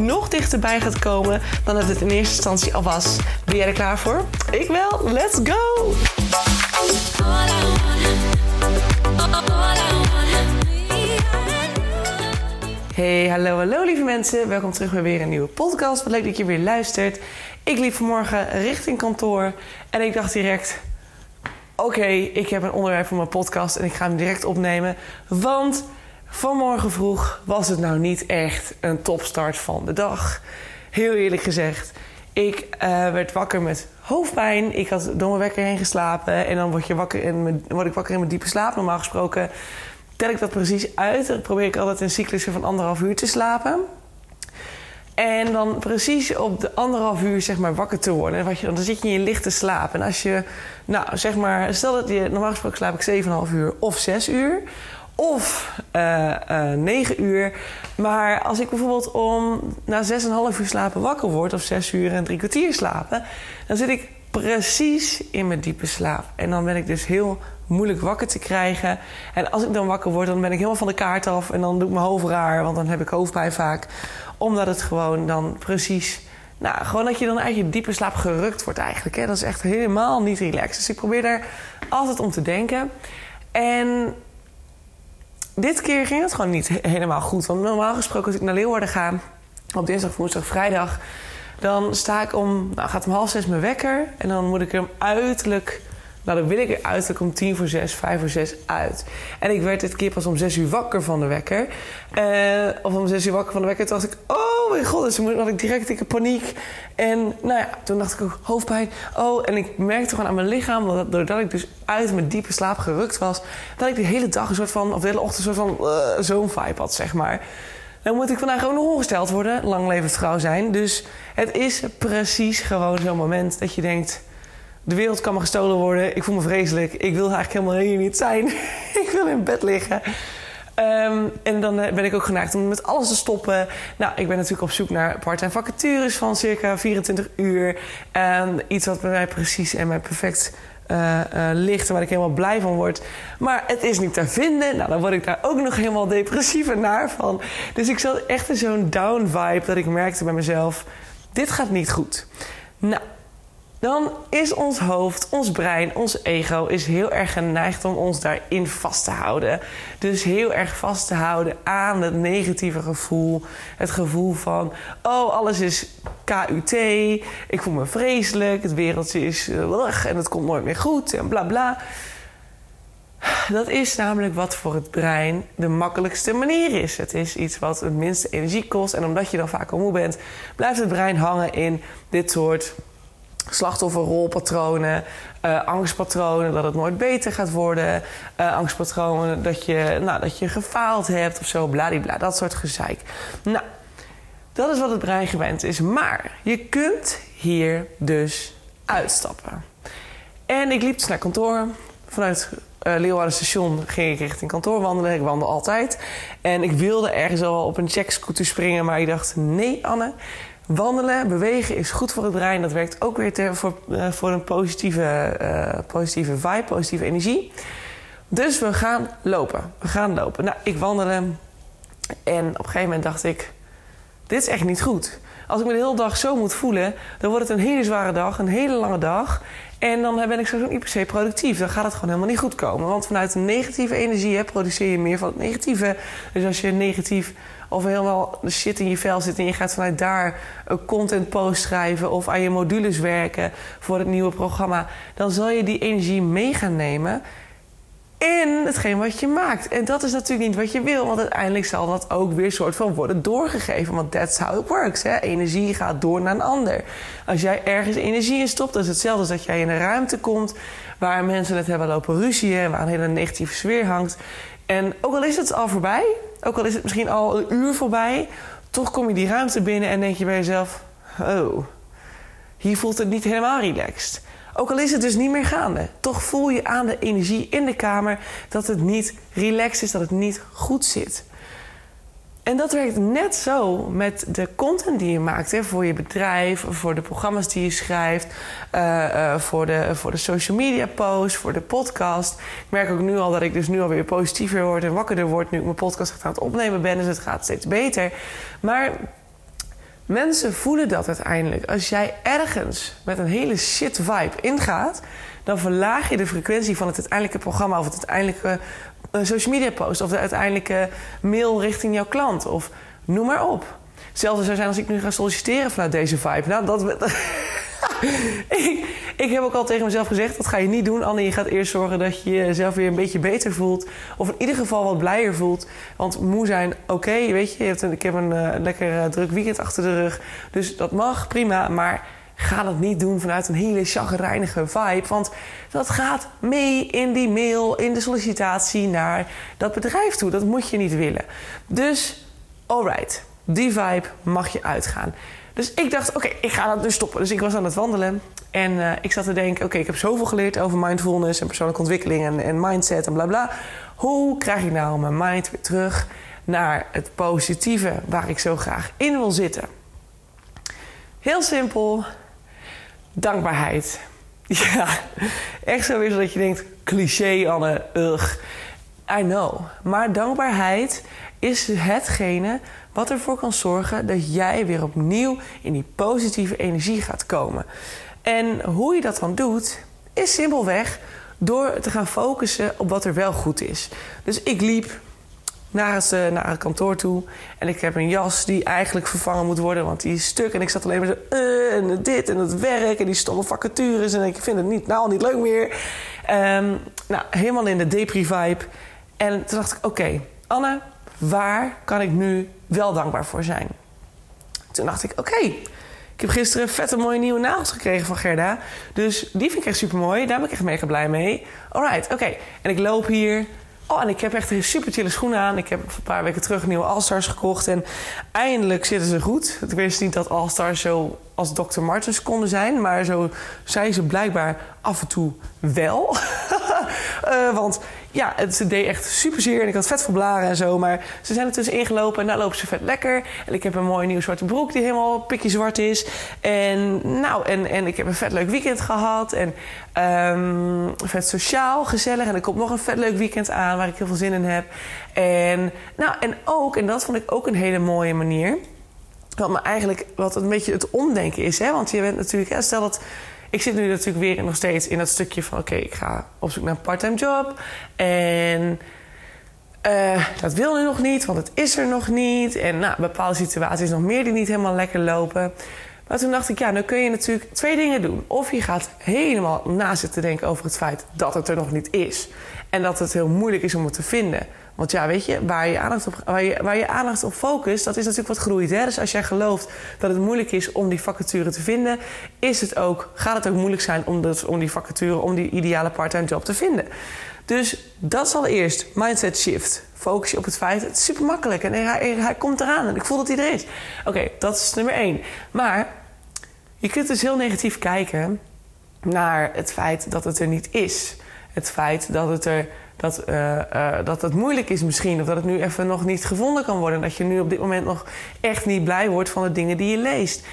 nog dichterbij gaat komen dan dat het in eerste instantie al was. Ben jij er klaar voor? Ik wel. Let's go! Hey, hallo, hallo lieve mensen. Welkom terug bij weer een nieuwe podcast. Wat leuk dat je weer luistert. Ik liep vanmorgen richting kantoor en ik dacht direct... Oké, ik heb een onderwerp voor mijn podcast en ik ga hem direct opnemen. Want vanmorgen vroeg was het nou niet echt een topstart van de dag. Heel eerlijk gezegd. Ik uh, werd wakker met hoofdpijn. Ik had door wekker heen geslapen. En dan word, je wakker in word ik wakker in mijn diepe slaap. Normaal gesproken tel ik dat precies uit. Dan probeer ik altijd een cyclus van anderhalf uur te slapen. En dan precies op de anderhalf uur zeg maar wakker te worden. En dan zit je in je lichte slaap. En als je, nou zeg maar, stel dat je, normaal gesproken slaap ik 7,5 uur of 6 uur of uh, uh, 9 uur. Maar als ik bijvoorbeeld om na 6,5 uur slapen wakker word, of 6 uur en drie kwartier slapen, dan zit ik precies in mijn diepe slaap. En dan ben ik dus heel moeilijk wakker te krijgen. En als ik dan wakker word, dan ben ik helemaal van de kaart af en dan doe ik mijn hoofd raar, want dan heb ik hoofdpijn vaak. Omdat het gewoon dan precies. Nou, gewoon dat je dan uit je diepe slaap gerukt wordt eigenlijk. Hè? Dat is echt helemaal niet relaxed. Dus ik probeer daar altijd om te denken. En dit keer ging het gewoon niet helemaal goed. Want normaal gesproken als ik naar Leeuwarden ga... op dinsdag, woensdag, vrijdag... dan sta ik om... nou gaat om half zes mijn wekker... en dan moet ik hem uiterlijk... Nou, dan wil ik er uiterlijk om tien voor zes, vijf voor zes uit. En ik werd dit keer pas om zes uur wakker van de wekker. Uh, of om zes uur wakker van de wekker. Toen dacht ik, oh mijn god. Dus toen had ik direct dikke paniek. En nou ja, toen dacht ik ook hoofdpijn. Oh, en ik merkte gewoon aan mijn lichaam... Dat, doordat ik dus uit mijn diepe slaap gerukt was... dat ik de hele dag een soort van... of de hele ochtend een soort van uh, zo'n vibe had, zeg maar. Dan moet ik vandaag ook nog ongesteld worden. Lang levend vrouw zijn. Dus het is precies gewoon zo'n moment dat je denkt... De wereld kan me gestolen worden. Ik voel me vreselijk. Ik wil eigenlijk helemaal hier niet zijn. ik wil in bed liggen. Um, en dan ben ik ook geneigd om met alles te stoppen. Nou, ik ben natuurlijk op zoek naar part-time vacatures van circa 24 uur. En iets wat bij mij precies en mij perfect uh, uh, ligt en waar ik helemaal blij van word. Maar het is niet te vinden. Nou, dan word ik daar ook nog helemaal depressief en naar van. Dus ik zat echt in zo'n down vibe dat ik merkte bij mezelf: dit gaat niet goed. Nou, dan is ons hoofd, ons brein, ons ego is heel erg geneigd om ons daarin vast te houden. Dus heel erg vast te houden aan het negatieve gevoel. Het gevoel van, oh, alles is KUT, ik voel me vreselijk, het wereldje is uh, en het komt nooit meer goed en bla bla. Dat is namelijk wat voor het brein de makkelijkste manier is. Het is iets wat het minste energie kost. En omdat je dan vaak al moe bent, blijft het brein hangen in dit soort slachtofferrolpatronen, uh, angstpatronen dat het nooit beter gaat worden, uh, angstpatronen dat je, nou, dat je gefaald hebt of zo, bladibla, dat soort gezeik. Nou, dat is wat het brein gewend is. Maar je kunt hier dus uitstappen. En ik liep dus naar kantoor. Vanuit uh, Leeuwarden station ging ik richting kantoor wandelen. Ik wandel altijd. En ik wilde ergens al op een checkscooter springen, maar ik dacht: nee, Anne. Wandelen, bewegen is goed voor het brein. Dat werkt ook weer voor, uh, voor een positieve, uh, positieve vibe, positieve energie. Dus we gaan lopen. We gaan lopen. Nou, ik wandelde en op een gegeven moment dacht ik: dit is echt niet goed. Als ik me de hele dag zo moet voelen, dan wordt het een hele zware dag, een hele lange dag. En dan ben ik zo niet per se productief. Dan gaat het gewoon helemaal niet goed komen. Want vanuit een negatieve energie produceer je meer van het negatieve. Dus als je negatief of helemaal shit in je vel zit en je gaat vanuit daar een content post schrijven of aan je modules werken voor het nieuwe programma, dan zal je die energie mee gaan nemen in hetgeen wat je maakt. En dat is natuurlijk niet wat je wil, want uiteindelijk zal dat ook weer soort van worden doorgegeven. Want that's how it works. Hè? Energie gaat door naar een ander. Als jij ergens energie in stopt, dat is hetzelfde als dat jij in een ruimte komt waar mensen het hebben lopen ruzieën, waar een hele negatieve sfeer hangt. En ook al is het al voorbij, ook al is het misschien al een uur voorbij, Toch kom je die ruimte binnen en denk je bij jezelf: oh, hier voelt het niet helemaal relaxed. Ook al is het dus niet meer gaande, toch voel je aan de energie in de kamer dat het niet relaxed is, dat het niet goed zit. En dat werkt net zo met de content die je maakt hè, voor je bedrijf, voor de programma's die je schrijft, uh, uh, voor, de, voor de social media posts, voor de podcast. Ik merk ook nu al dat ik dus nu alweer positiever word en wakkerder word nu ik mijn podcast aan het opnemen ben. Dus het gaat steeds beter. Maar mensen voelen dat uiteindelijk. Als jij ergens met een hele shit vibe ingaat, dan verlaag je de frequentie van het uiteindelijke programma of het uiteindelijke een social media post of de uiteindelijke mail richting jouw klant of noem maar op. Hetzelfde zou zijn als ik nu ga solliciteren vanuit deze vibe. Nou, dat. ik, ik heb ook al tegen mezelf gezegd: dat ga je niet doen. Anne, je gaat eerst zorgen dat je jezelf weer een beetje beter voelt. Of in ieder geval wat blijer voelt. Want moe zijn, oké, weet je. je hebt een, ik heb een uh, lekker uh, druk weekend achter de rug. Dus dat mag, prima. Maar Ga dat niet doen vanuit een hele chagrijnige vibe. Want dat gaat mee in die mail, in de sollicitatie naar dat bedrijf toe. Dat moet je niet willen. Dus, alright, die vibe mag je uitgaan. Dus ik dacht, oké, ik ga dat dus stoppen. Dus ik was aan het wandelen. En uh, ik zat te denken, oké, ik heb zoveel geleerd over mindfulness en persoonlijke ontwikkeling en, en mindset en bla bla. Hoe krijg ik nou mijn mind weer terug naar het positieve waar ik zo graag in wil zitten? Heel simpel, dankbaarheid. Ja, echt zo is dat je denkt, cliché Anne, ugh. I know. Maar dankbaarheid is hetgene wat ervoor kan zorgen dat jij weer opnieuw in die positieve energie gaat komen. En hoe je dat dan doet, is simpelweg door te gaan focussen op wat er wel goed is. Dus ik liep naar het, uh, naar kantoor toe. En ik heb een jas die eigenlijk vervangen moet worden, want die is stuk. En ik zat alleen maar zo, uh, en dit en het werk en die stomme vacatures. En ik vind het niet, nou niet leuk meer. Um, nou, helemaal in de depri-vibe. En toen dacht ik, oké, Anne, waar kan ik nu wel dankbaar voor zijn? Toen dacht ik, oké, ik heb gisteren vette mooie nieuwe nagels gekregen van Gerda. Dus die vind ik echt super mooi. Daar ben ik echt mega blij mee. Alright, oké. En ik loop hier Oh, en ik heb echt een super chille schoenen aan. Ik heb een paar weken terug nieuwe All-Stars gekocht. En eindelijk zitten ze goed. Ik wist niet dat All-Stars zo als Dr. Martens konden zijn. Maar zo zijn ze blijkbaar af en toe wel. uh, want ja, het deed echt super zeer. En ik had vet veel blaren en zo. Maar ze zijn er tussen ingelopen. En nou lopen ze vet lekker. En ik heb een mooie nieuwe zwarte broek die helemaal pikje zwart is. En nou, en, en ik heb een vet leuk weekend gehad. En um, vet sociaal, gezellig. En er komt nog een vet leuk weekend aan waar ik heel veel zin in heb. En nou, en ook, en dat vond ik ook een hele mooie manier. Wat me eigenlijk, wat een beetje het omdenken is. Hè? Want je bent natuurlijk, stel dat ik zit nu natuurlijk weer nog steeds in dat stukje van... oké, ik ga op zoek naar een parttime job. En uh, dat wil nu nog niet, want het is er nog niet. En nou, bepaalde situaties nog meer die niet helemaal lekker lopen. Maar toen dacht ik, ja, dan kun je natuurlijk twee dingen doen. Of je gaat helemaal na zitten denken over het feit dat het er nog niet is. En dat het heel moeilijk is om het te vinden. Want ja, weet je, waar je aandacht op, waar je, waar je aandacht op focust, dat is natuurlijk wat groeit. Hè? Dus als jij gelooft dat het moeilijk is om die vacature te vinden, is het ook, gaat het ook moeilijk zijn om, dat, om die vacature, om die ideale parttime job te vinden. Dus dat zal eerst mindset shift. Focus je op het feit, het is super makkelijk en hij, hij komt eraan en ik voel dat hij er is. Oké, dat is nummer één. Maar je kunt dus heel negatief kijken naar het feit dat het er niet is. Het feit dat het er dat, uh, uh, dat het moeilijk is misschien. Of dat het nu even nog niet gevonden kan worden. Dat je nu op dit moment nog echt niet blij wordt van de dingen die je leest.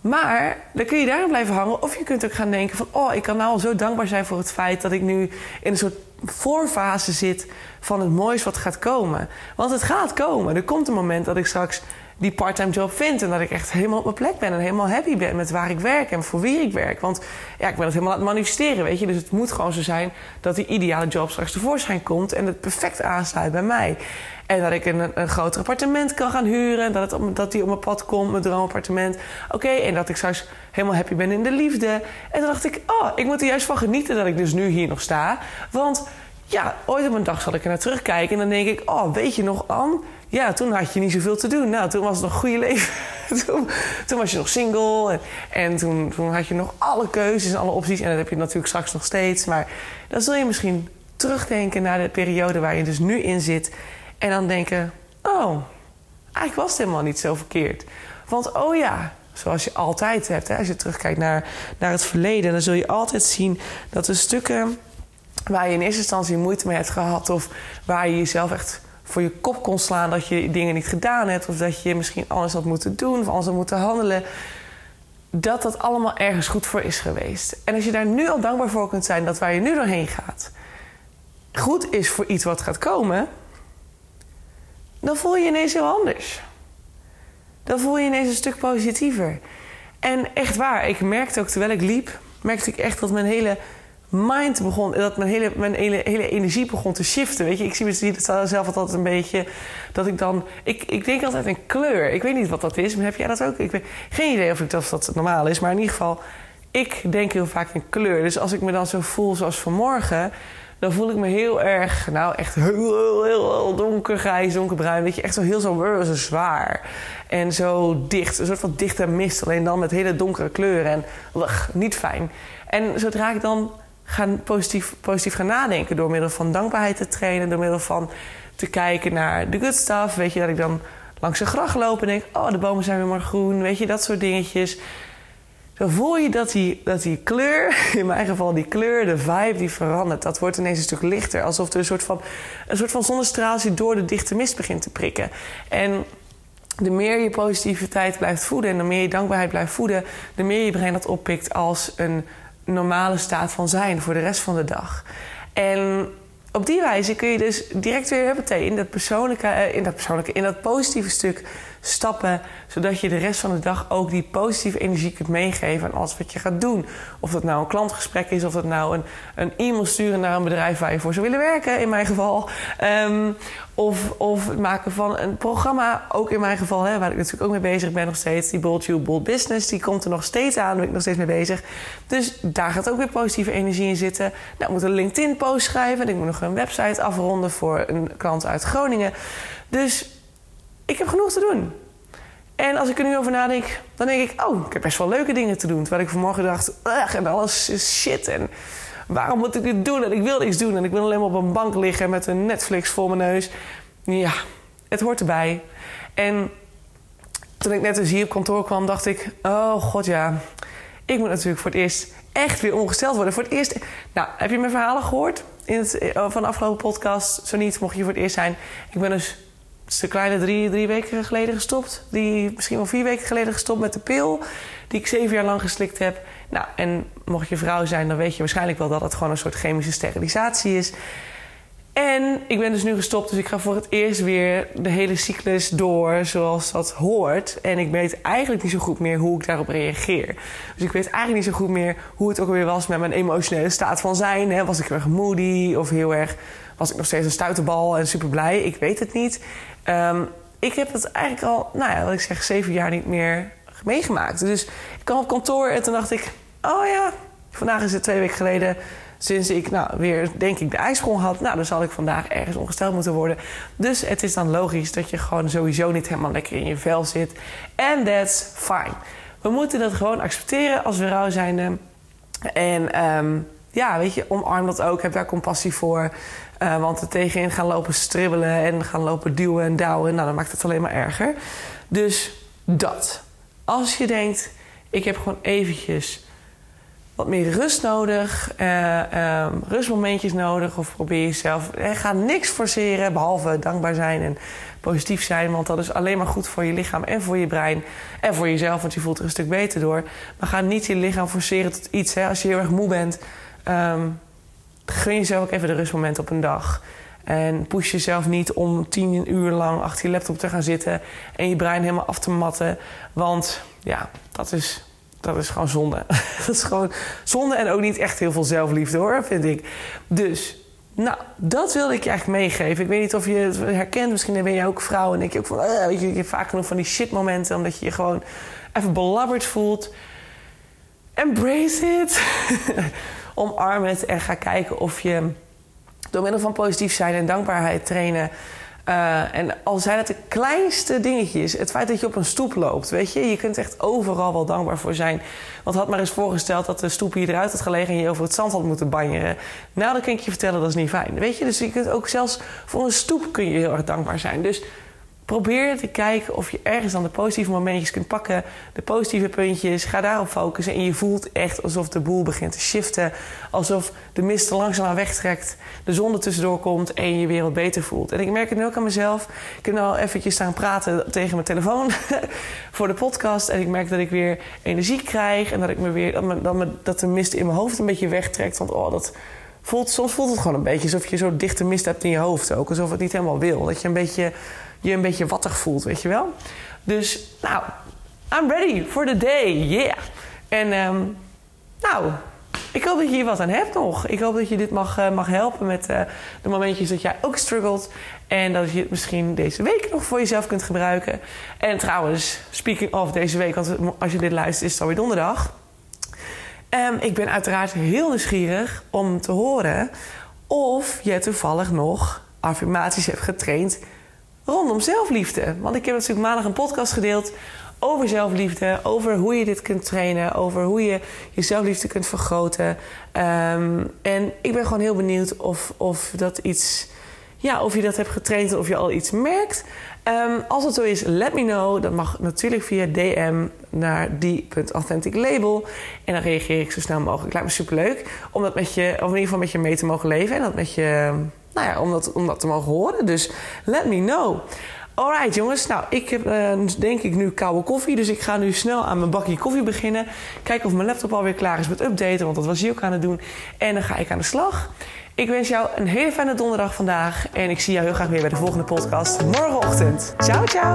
Maar dan kun je daarin blijven hangen. Of je kunt ook gaan denken van... oh, ik kan nou al zo dankbaar zijn voor het feit... dat ik nu in een soort voorfase zit van het moois wat gaat komen. Want het gaat komen. Er komt een moment dat ik straks die parttime job vind. En dat ik echt helemaal op mijn plek ben en helemaal happy ben met waar ik werk en voor wie ik werk. Want ja, ik ben het helemaal aan het manifesteren, weet je. Dus het moet gewoon zo zijn dat die ideale job straks tevoorschijn komt en het perfect aansluit bij mij. En dat ik een, een groter appartement kan gaan huren. Dat, het, dat die op mijn pad komt, mijn droomappartement. Oké, en dat ik straks helemaal happy ben in de liefde. En toen dacht ik, oh, ik moet er juist van genieten dat ik dus nu hier nog sta. Want ja, ooit op een dag zal ik er naar terugkijken. En dan denk ik, oh, weet je nog, Anne? Ja, toen had je niet zoveel te doen. Nou, toen was het nog een goede leven. toen, toen, was je nog single. En, en toen, had je nog alle keuzes en alle opties. En dat heb je natuurlijk straks nog steeds. Maar dan zul je misschien terugdenken naar de periode waar je dus nu in zit. En dan denken: Oh, eigenlijk was het helemaal niet zo verkeerd. Want oh ja, zoals je altijd hebt, hè, als je terugkijkt naar, naar het verleden, dan zul je altijd zien dat de stukken waar je in eerste instantie moeite mee hebt gehad, of waar je jezelf echt voor je kop kon slaan dat je dingen niet gedaan hebt, of dat je misschien anders had moeten doen of anders had moeten handelen, dat dat allemaal ergens goed voor is geweest. En als je daar nu al dankbaar voor kunt zijn dat waar je nu doorheen gaat, goed is voor iets wat gaat komen, dan voel je ineens heel anders. Dan voel je ineens een stuk positiever. En echt waar, ik merkte ook terwijl ik liep, merkte ik echt dat mijn hele mind begon, dat mijn hele, mijn hele, hele energie begon te shiften. Weet je, ik zie het zelf altijd een beetje dat ik dan, ik, ik denk altijd een kleur. Ik weet niet wat dat is, maar heb jij dat ook? Ik weet geen idee of, ik, of dat normaal is, maar in ieder geval, ik denk heel vaak in kleur. Dus als ik me dan zo voel zoals vanmorgen, dan voel ik me heel erg, nou echt heel, heel, donkergrijs, donkerbruin. Weet je, echt zo heel zo, zo zwaar. En zo dicht, een soort van dichte mist. Alleen dan met hele donkere kleuren en ugh, niet fijn. En zodra ik dan gaan positief, positief gaan nadenken door middel van dankbaarheid te trainen, door middel van te kijken naar de good stuff. Weet je, dat ik dan langs de gracht loop en denk: oh, de bomen zijn weer maar groen. Weet je, dat soort dingetjes dan voel je dat die, dat die kleur, in mijn geval die kleur, de vibe, die verandert. Dat wordt ineens een stuk lichter. Alsof er een soort van, een soort van zonnestraaltje door de dichte mist begint te prikken. En de meer je positiviteit blijft voeden en de meer je dankbaarheid blijft voeden, de meer je brein dat oppikt als een normale staat van zijn voor de rest van de dag. En op die wijze kun je dus direct weer meteen in dat persoonlijke, eh, in dat persoonlijke, in dat positieve stuk stappen, zodat je de rest van de dag ook die positieve energie kunt meegeven aan alles wat je gaat doen. Of dat nou een klantgesprek is, of dat nou een, een e-mail sturen naar een bedrijf waar je voor zou willen werken, in mijn geval. Um, of, of het maken van een programma, ook in mijn geval, hè, waar ik natuurlijk ook mee bezig ben nog steeds. Die Bold You, Bold Business, die komt er nog steeds aan, daar ben ik nog steeds mee bezig. Dus daar gaat ook weer positieve energie in zitten. Nou, ik moet een LinkedIn-post schrijven en ik moet nog een website afronden voor een klant uit Groningen. Dus ik heb genoeg te doen. En als ik er nu over nadenk, dan denk ik, oh, ik heb best wel leuke dingen te doen. Terwijl ik vanmorgen dacht, ugh, en alles is shit. En waarom moet ik dit doen? En ik wil niks doen. En ik wil alleen maar op een bank liggen met een Netflix voor mijn neus. Ja, het hoort erbij. En toen ik net eens hier op kantoor kwam, dacht ik, oh god ja. Ik moet natuurlijk voor het eerst echt weer ongesteld worden. Voor het eerst. Nou, heb je mijn verhalen gehoord in eh, van de afgelopen podcast? Zo niet, mocht je voor het eerst zijn. Ik ben dus een kleine drie, drie weken geleden gestopt. Die, misschien wel vier weken geleden gestopt met de pil. Die ik zeven jaar lang geslikt heb. Nou, en mocht je vrouw zijn, dan weet je waarschijnlijk wel dat het gewoon een soort chemische sterilisatie is. En ik ben dus nu gestopt, dus ik ga voor het eerst weer de hele cyclus door zoals dat hoort. En ik weet eigenlijk niet zo goed meer hoe ik daarop reageer. Dus ik weet eigenlijk niet zo goed meer hoe het ook alweer was met mijn emotionele staat van zijn. Was ik heel erg moody of heel erg, was ik nog steeds een stuiterbal en super blij? Ik weet het niet. Um, ik heb het eigenlijk al, nou ja, wat ik zeg, zeven jaar niet meer meegemaakt. Dus ik kwam op kantoor en toen dacht ik, oh ja, vandaag is het twee weken geleden sinds ik nou, weer, denk ik, de ijsprong had. Nou, dan zal ik vandaag ergens ongesteld moeten worden. Dus het is dan logisch dat je gewoon sowieso niet helemaal lekker in je vel zit. And that's fine. We moeten dat gewoon accepteren als vrouw zijnde. En um, ja, weet je, omarm dat ook. Heb daar compassie voor. Uh, want er tegenin gaan lopen stribbelen en gaan lopen duwen en douwen. Nou, dan maakt het alleen maar erger. Dus dat. Als je denkt, ik heb gewoon eventjes wat meer rust nodig, uh, um, rustmomentjes nodig, of probeer jezelf. Eh, ga niks forceren, behalve dankbaar zijn en positief zijn, want dat is alleen maar goed voor je lichaam en voor je brein en voor jezelf, want je voelt er een stuk beter door. Maar ga niet je lichaam forceren tot iets. Hè. Als je heel erg moe bent, um, gun jezelf ook even de rustmoment op een dag. En push jezelf niet om tien uur lang achter je laptop te gaan zitten en je brein helemaal af te matten. Want ja, dat is, dat is gewoon zonde. dat is gewoon zonde en ook niet echt heel veel zelfliefde hoor, vind ik. Dus, nou, dat wilde ik je eigenlijk meegeven. Ik weet niet of je het herkent. Misschien ben je ook vrouw en denk je ook van, uh, weet je, hebt vaak genoeg van die shitmomenten omdat je je gewoon even belabberd voelt. Embrace it. Omarm het en ga kijken of je door middel van positief zijn en dankbaarheid trainen. Uh, en al zijn het de kleinste dingetjes, het feit dat je op een stoep loopt, weet je, je kunt echt overal wel dankbaar voor zijn. Want had maar eens voorgesteld dat de stoep hier eruit had gelegen en je over het zand had moeten banjeren. Nou, dan kan ik je vertellen, dat is niet fijn. Weet je, dus je kunt ook zelfs voor een stoep kun je heel erg dankbaar zijn. Dus Probeer te kijken of je ergens dan de positieve momentjes kunt pakken. De positieve puntjes. Ga daarop focussen. En je voelt echt alsof de boel begint te shiften. Alsof de mist langzaamaan wegtrekt. De zon er tussendoor komt en je weer wat beter voelt. En ik merk het nu ook aan mezelf. Ik nu al eventjes staan praten tegen mijn telefoon voor de podcast. En ik merk dat ik weer energie krijg. En dat, ik me weer, dat, me, dat, de mist in mijn hoofd een beetje wegtrekt. Want oh, dat voelt, soms voelt het gewoon een beetje alsof je zo dichte mist hebt in je hoofd ook. Alsof het niet helemaal wil. Dat je een beetje je een beetje wattig voelt, weet je wel. Dus, nou, I'm ready for the day, yeah. En, um, nou, ik hoop dat je hier wat aan hebt nog. Ik hoop dat je dit mag, uh, mag helpen met uh, de momentjes dat jij ook struggelt. En dat je het misschien deze week nog voor jezelf kunt gebruiken. En trouwens, speaking of deze week, als je dit luistert is het alweer donderdag. Um, ik ben uiteraard heel nieuwsgierig om te horen of je toevallig nog affirmaties hebt getraind rondom zelfliefde. Want ik heb natuurlijk maandag een podcast gedeeld over zelfliefde, over hoe je dit kunt trainen, over hoe je je zelfliefde kunt vergroten. Um, en ik ben gewoon heel benieuwd of, of dat iets, ja, of je dat hebt getraind of je al iets merkt. Um, als het zo is, let me know. Dat mag natuurlijk via DM naar die.authenticlabel. En dan reageer ik zo snel mogelijk. Lijkt me superleuk om dat met je, of in ieder geval met je mee te mogen leven. En dat met je nou ja, om dat, te mogen horen. Dus let me know. Alright jongens, nou ik heb uh, denk ik nu koude koffie. Dus ik ga nu snel aan mijn bakje koffie beginnen. Kijken of mijn laptop alweer klaar is met updaten. Want dat was hij ook aan het doen. En dan ga ik aan de slag. Ik wens jou een hele fijne donderdag vandaag. En ik zie jou heel graag weer bij de volgende podcast morgenochtend. Ciao, ciao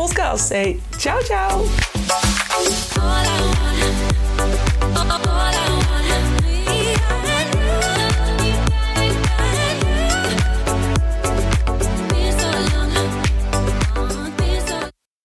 podcast. Hey, ciao, ciao.